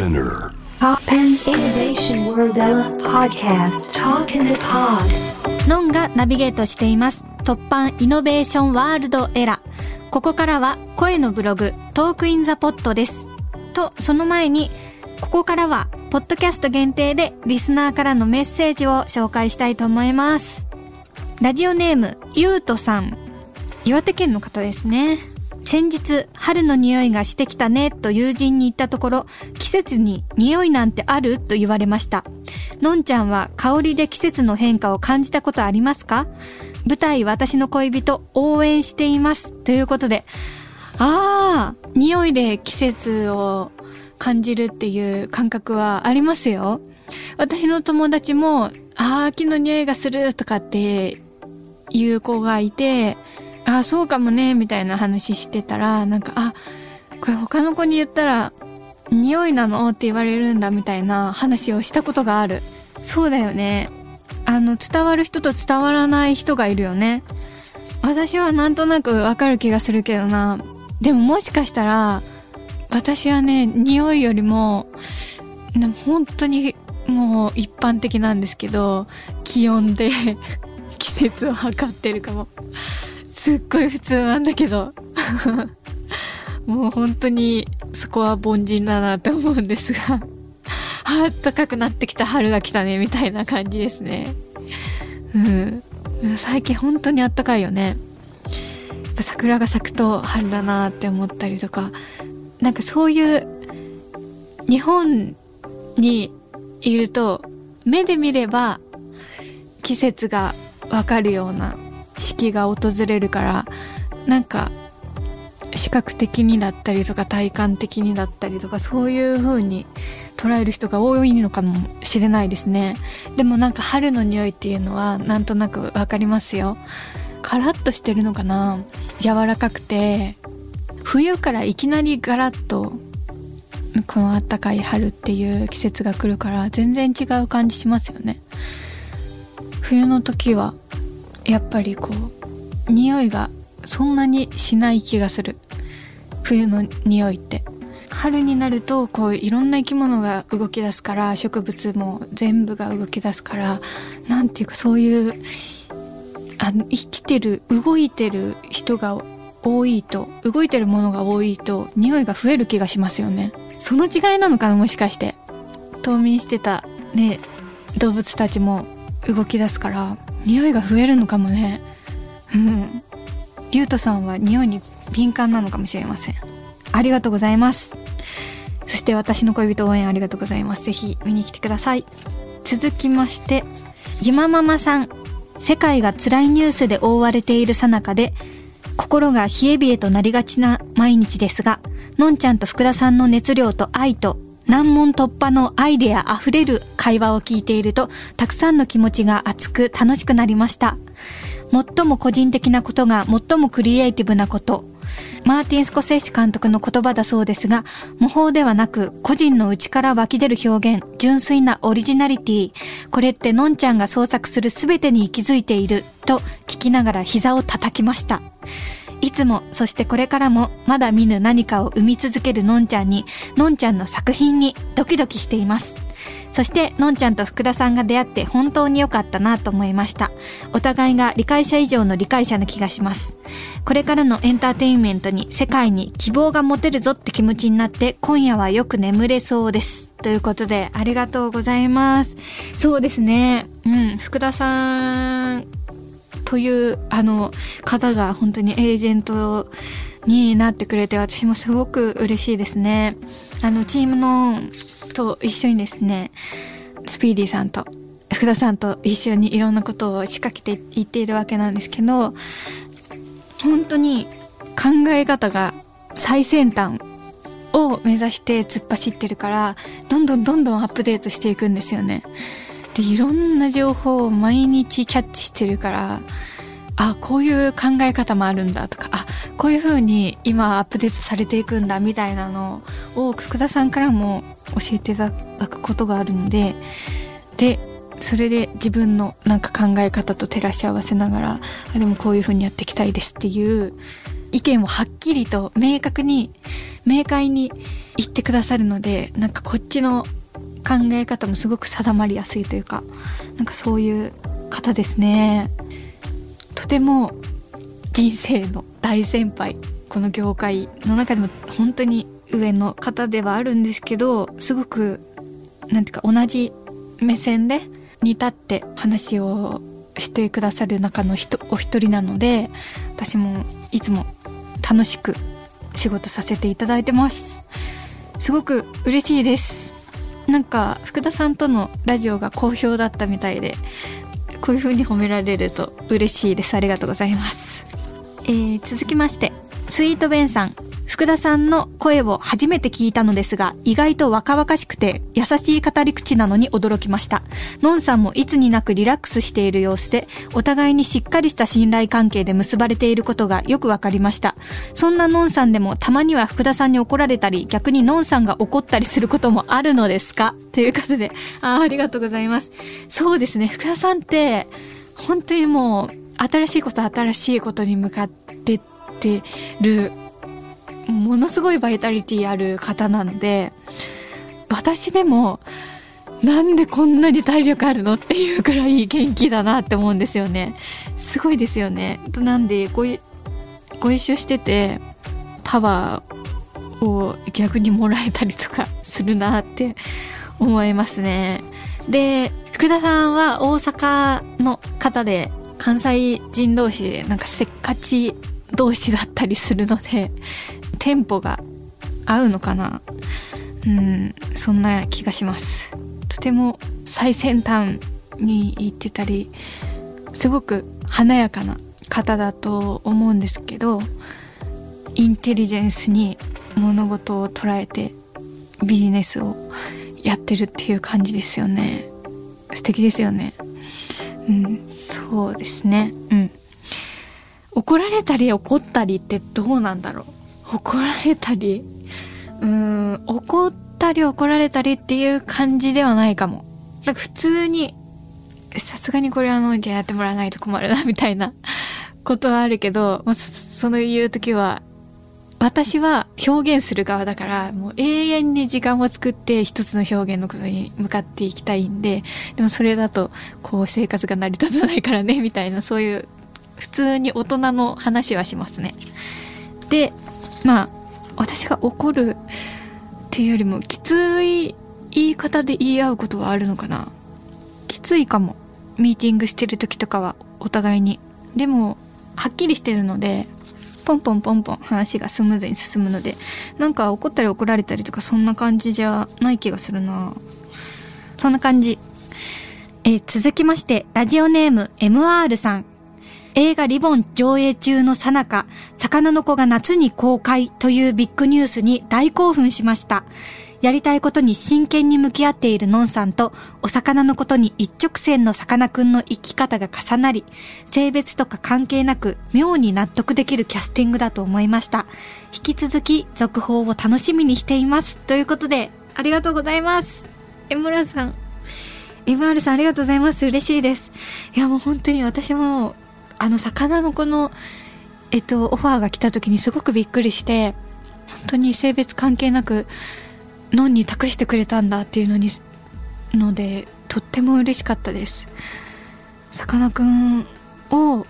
SPINEAR. TOPPAN Innovation World ERA Podcast Talk in the Pod ノンがナビゲートしています。 TOPPAN Innovation World ERA。ここからは声のブログ Talk in the Pod です。と、その前に、ここからはポッドキャスト限定でリスナーからのメッセージを紹介したいと思います。ラジオネーム、ゆうとさん。岩手県の方ですね。先日、春の匂いがしてきたねと友人に言ったところ、季節に匂いなんてあると言われました。のんちゃんは香りで季節の変化を感じたことありますか？舞台私の恋人応援しています。ということで、ああ、匂いで季節を感じるっていう感覚はありますよ。私の友達も、ああ、秋の匂いがするとかっていう子がいて、あ、そうかもね、みたいな話してたら、なんか、あ、これ他の子に言ったら、匂いなの？って言われるんだみたいな話をしたことがある。そうだよね。あの、伝わる人と伝わらない人がいるよね。私はなんとなくわかる気がするけどな。でももしかしたら、私はね、匂いよりも、本当にもう一般的なんですけど、気温で 季節を測ってるかも。すっごい普通なんだけど。もう本当にそこは凡人だなって思うんですが。あったかくなってきた春が来たねみたいな感じですね。うん。最近本当にあったかいよね。やっぱ桜が咲くと春だなって思ったりとか、なんかそういう日本にいると目で見れば季節がわかるような四季が訪れるから、なんか視覚的にだったりとか体感的にだったりとかそういう風に捉える人が多いのかもしれないですね。でもなんか春の匂いっていうのはなんとなくわかりますよ。カラッとしてるのかな？柔らかくて冬からいきなりガラッとこの暖かい春っていう季節が来るから全然違う感じしますよね。冬の時はやっぱりこう匂いがそんなにしない気がする。冬の匂いって。春になるとこういろんな生き物が動き出すから植物も全部が動き出すからなんていうかそういうあの生きてる動いてる人が多いと動いてるものが多いと匂いが増える気がしますよね。その違いなのかなもしかして。冬眠してたね動物たちも。動き出すから匂いが増えるのかもね。うん。リュウトさんは匂いに敏感なのかもしれません。ありがとうございます。そして私の恋人応援ありがとうございます。ぜひ見に来てください。続きましてゆまママさん。世界が辛いニュースで覆われているさなかで心が冷え冷えとなりがちな毎日ですがのんちゃんと福田さんの熱量と愛と難問突破のアイデア溢れる会話を聞いているとたくさんの気持ちが熱く楽しくなりました最も個人的なことが最もクリエイティブなこと。マーティン・スコセッシ監督の言葉だそうですが、模倣ではなく個人の内から湧き出る表現、純粋なオリジナリティ。これってのんちゃんが創作する全てに息づいていると聞きながら膝を叩きました。いつも、そしてこれからもまだ見ぬ何かを生み続けるのんちゃんに、のんちゃんの作品にドキドキしています。そして、のんちゃんと福田さんが出会って本当に良かったなと思いました。お互いが理解者以上の理解者な気がします。これからのエンターテインメントに世界に希望が持てるぞって気持ちになって今夜はよく眠れそうです。ということでありがとうございます。そうですね。うん、福田さんというあの方が本当にエージェントになってくれて私もすごく嬉しいですね。あのチームのと一緒にですねスピーディーさんと福田さんと一緒にいろんなことを仕掛けていっているわけなんですけど本当に考え方が最先端を目指して突っ走ってるからどんどんどんどんアップデートしていくんですよね。でいろんな情報を毎日キャッチしてるからあこういう考え方もあるんだとかあこういう風に今アップデートされていくんだみたいなのを福田さんからも教えていただくことがあるのででそれで自分のなんか考え方と照らし合わせながらあでもこういう風にやっていきたいですっていう意見をはっきりと明確に明快に言ってくださるのでなんかこっちの考え方もすごく定まりやすいというかなんかそういう方ですね。ても人生の大先輩この業界の中でも本当に上の方ではあるんですけどすごくなんていうか同じ目線でに立って話をしてくださる中の人お一人なので私もいつも楽しく仕事させていただいてます。すごく嬉しいです。なんか福田さんとのラジオが好評だったみたいでこういう風に褒められると嬉しいです。ありがとうございます。えー、続きましてスイートベンさん。福田さんの声を初めて聞いたのですが、意外と若々しくて優しい語り口なのに驚きました。のんさんもいつになくリラックスしている様子で、お互いにしっかりした信頼関係で結ばれていることがよくわかりました。そんなのんさんでもたまには福田さんに怒られたり、逆にのんさんが怒ったりすることもあるのですか？ということで、あありがとうございます。そうですね、福田さんって、本当にもう、新しいこと新しいことに向かってってるものすごいバイタリティある方なんで私でもなんでこんなに体力あるのっていうくらい元気だなって思うんですよね。すごいですよね。なんでごご一緒しててパワーを逆にもらえたりとかするなって思いますね。で福田さんは大阪の方で関西人同士でなんかせっかち同士だったりするのでテンポが合うのかな？うんそんな気がします。とても最先端に行ってたりすごく華やかな方だと思うんですけどインテリジェンスに物事を捉えてビジネスをやってるっていう感じですよね。素敵ですよね。うんそうですね。うん。怒られたり怒ったりってどうなんだろう？怒られたりうん怒ったり怒られたりっていう感じではないかもなんか普通にさすがにこれあのじゃあやってもらわないと困るなみたいな ことはあるけど、まあ、その言う時は私は表現する側だからもう永遠に時間を作って一つの表現のことに向かっていきたいんででもそれだとこう生活が成り立たないからねみたいなそういう普通に大人の話はしますね。でまあ私が怒るっていうよりもきつい言い方で言い合うことはあるのかな。きついかも。ミーティングしてる時とかはお互いに。でもはっきりしてるのでポンポンポンポン話がスムーズに進むのでなんか怒ったり怒られたりとかそんな感じじゃない気がするな。そんな感じ。え続きましてラジオネーム MR さん。映画リボン上映中のさなか、魚の子が夏に公開というビッグニュースに大興奮しました。やりたいことに真剣に向き合っているのんさんと、お魚のことに一直線のさかなクンの生き方が重なり、性別とか関係なく妙に納得できるキャスティングだと思いました。引き続き続報を楽しみにしています。ということで、ありがとうございます。江村さん。MR さんありがとうございます。嬉しいです。いやもう本当に私もあの魚の子のえっとオファーが来た時にすごくびっくりして本当に性別関係なくノンに託してくれたんだっていうのにのでとっても嬉しかったです。さかなクンを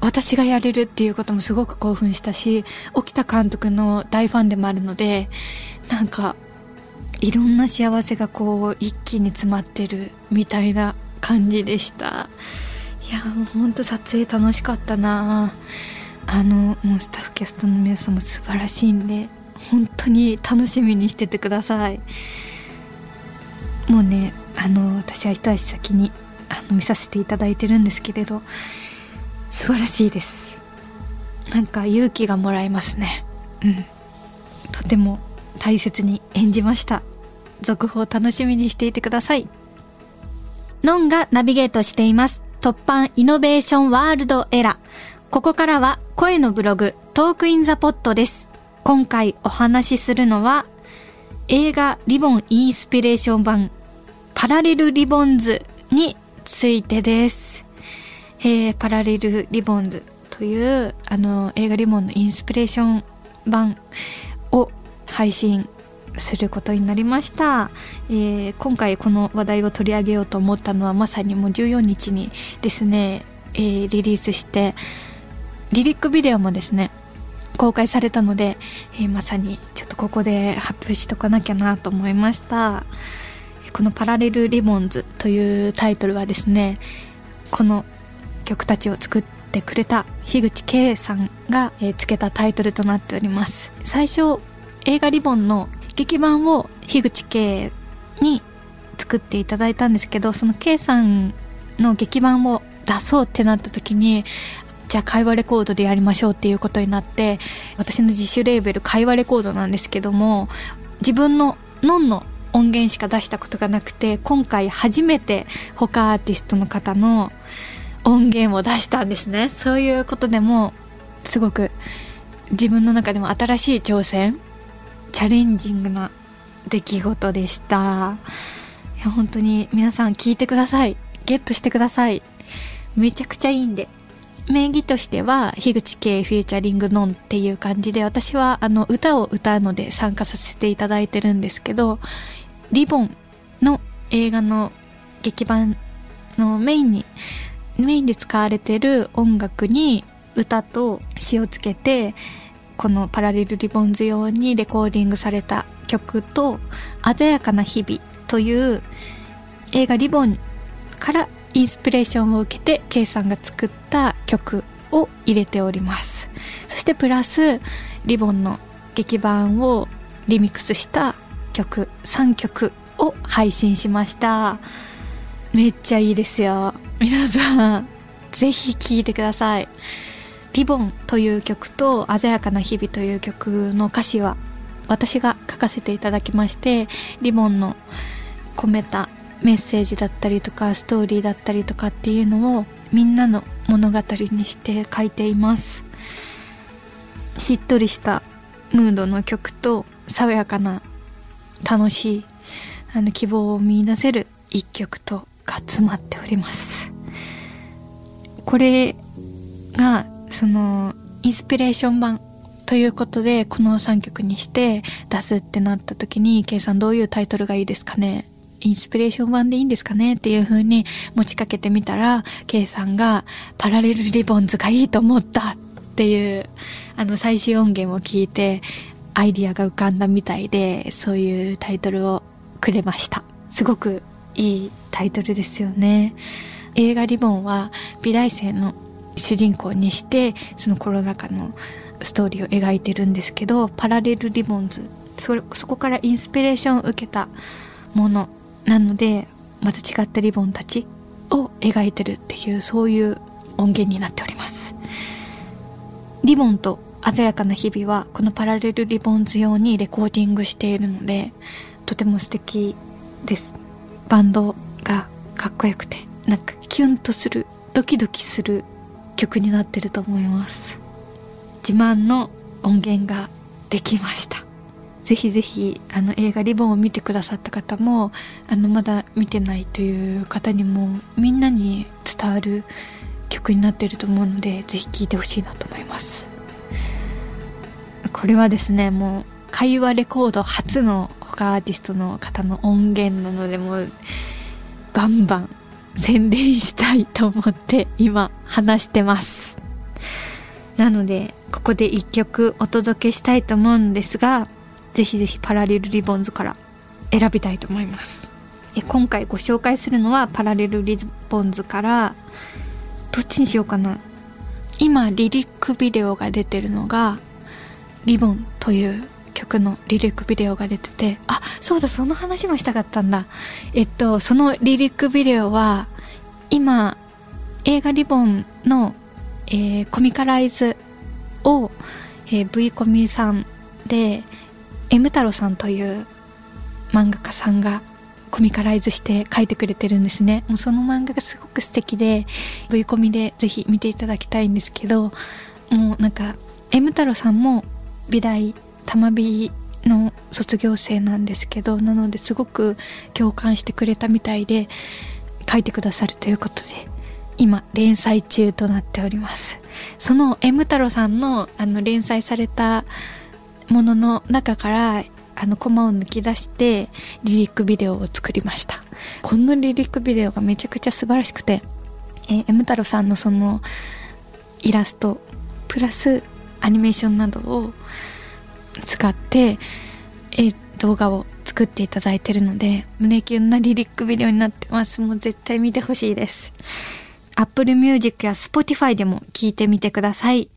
私がやれるっていうこともすごく興奮したし沖田監督の大ファンでもあるのでなんかいろんな幸せがこう一気に詰まってるみたいな感じでした。やもうほんと撮影楽しかったな。あのもうスタッフキャストの皆さんも素晴らしいんで本当に楽しみにしててください。もうねあの私は一足先にあの見させていただいてるんですけれど素晴らしいです。なんか勇気がもらえますね。うん。とても大切に演じました。続報楽しみにしていてください。ノンがナビゲートしています。 TOPPAN Innovation World ERA。ここからは声のブログ Talk in the Pod です。今回お話しするのは映画リボンインスピレーション版パラレルリボンズについてです。えー、パラレルリボンズというあの映画リボンのインスピレーション版を配信することになりました、えー、今回この話題を取り上げようと思ったのはまさにもう14日にですね、えー、リリースしてリリックビデオもですね公開されたので、えー、まさにちょっとここで発表しとかなきゃなと思いました。この「パラレルリボンズ」というタイトルはですねこの曲たちを作ってくれた樋口圭さんが、え、つけたタイトルとなっております。最初映画「リボン」の劇版を樋口圭に作っていただいたんですけどその圭さんの劇版を出そうってなった時にじゃあ会話レコードでやりましょうっていうことになって私の自主レーベル会話レコードなんですけども自分のノンの音源しか出したことがなくて今回初めて他アーティストの方の音源を出したんですね。そういうことでもすごく自分の中でも新しい挑戦チャレンジングな出来事でした。いや本当に皆さん聞いてください。ゲットしてください。めちゃくちゃいいんで。名義としては樋口圭フューチャリングノンっていう感じで私はあの歌を歌うので参加させていただいてるんですけどリボンの映画の劇版のメインにメインで使われてる音楽に歌と詞をつけてこのパラレルリボンズ用にレコーディングされた曲と「鮮やかな日々」という映画リボンからインスピレーションを受けて K さんが作った曲を入れております。そしてプラスリボンの劇版をリミックスした曲3曲を配信しました。めっちゃいいですよ。皆さんぜひ聴いてください。リボンという曲と鮮やかな日々という曲の歌詞は私が書かせていただきましてリボンの込めたメッセージだったりとかストーリーだったりとかっていうのをみんなの物語にして書いています。しっとりしたムードの曲と爽やかな楽しいあの希望を見出せる一曲とが詰まっております。これがそのインスピレーション版ということでこの3曲にして出すってなった時に K さんどういうタイトルがいいですかね？インスピレーション版でいいんですかね？っていう風に持ちかけてみたら K さんがパラレルリボンズがいいと思ったっていうあの最終音源を聞いてアイディアが浮かんだみたいでそういうタイトルをくれました。すごくいいタイトルですよね。映画リボンは美大生の主人公にしてそのコロナ禍のストーリーを描いてるんですけどパラレルリボンズそそこからインスピレーションを受けたものなのでまた違ったリボンたちを描いてるっていうそういう音源になっております。リボンと鮮やかな日々はこのパラレルリボンズ用にレコーディングしているのでとても素敵です。バンドがかっこよくてなんかキュンとするドキドキする曲になってると思います。自慢の音源ができました。ぜひぜひあの映画「リボン」を見てくださった方もあのまだ見てないという方にもみんなに伝わる曲になってると思うのでぜひ聴いてほしいなと思います。これはですねもう会話レコード初の他アーティストの方の音源なのでもうバンバン宣伝したいと思って今話してます。なのでここで一曲お届けしたいと思うんですがぜひぜひパラレルリボンズから選びたいと思います。え今回ご紹介するのはパラレルリボンズからどっちにしようかな。今リリックビデオが出てるのがリボンという曲のリリックビデオが出ててあそうだその話もしたかったんだ。えっとそのリリックビデオは今映画リボンの、えー、コミカライズを、えー、V コミさんで M 太郎さんという漫画家さんがコミカライズして書いてくれてるんですね。もうその漫画がすごく素敵で V コミでぜひ見ていただきたいんですけどもうなんか M 太郎さんも美大玉美の卒業生なんですけどなのですごく共感してくれたみたいで書いてくださるということで今連載中となっております。その M 太郎さんのあの連載されたものの中からあのコマを抜き出してリリックビデオを作りました。このリリックビデオがめちゃくちゃ素晴らしくてえー、M 太郎さんのそのイラストプラスアニメーションなどを使って、え、動画を作っていただいてるので胸キュンなリリックビデオになってます。もう絶対見てほしいです。Apple Music や Spotify でも聞いてみてください、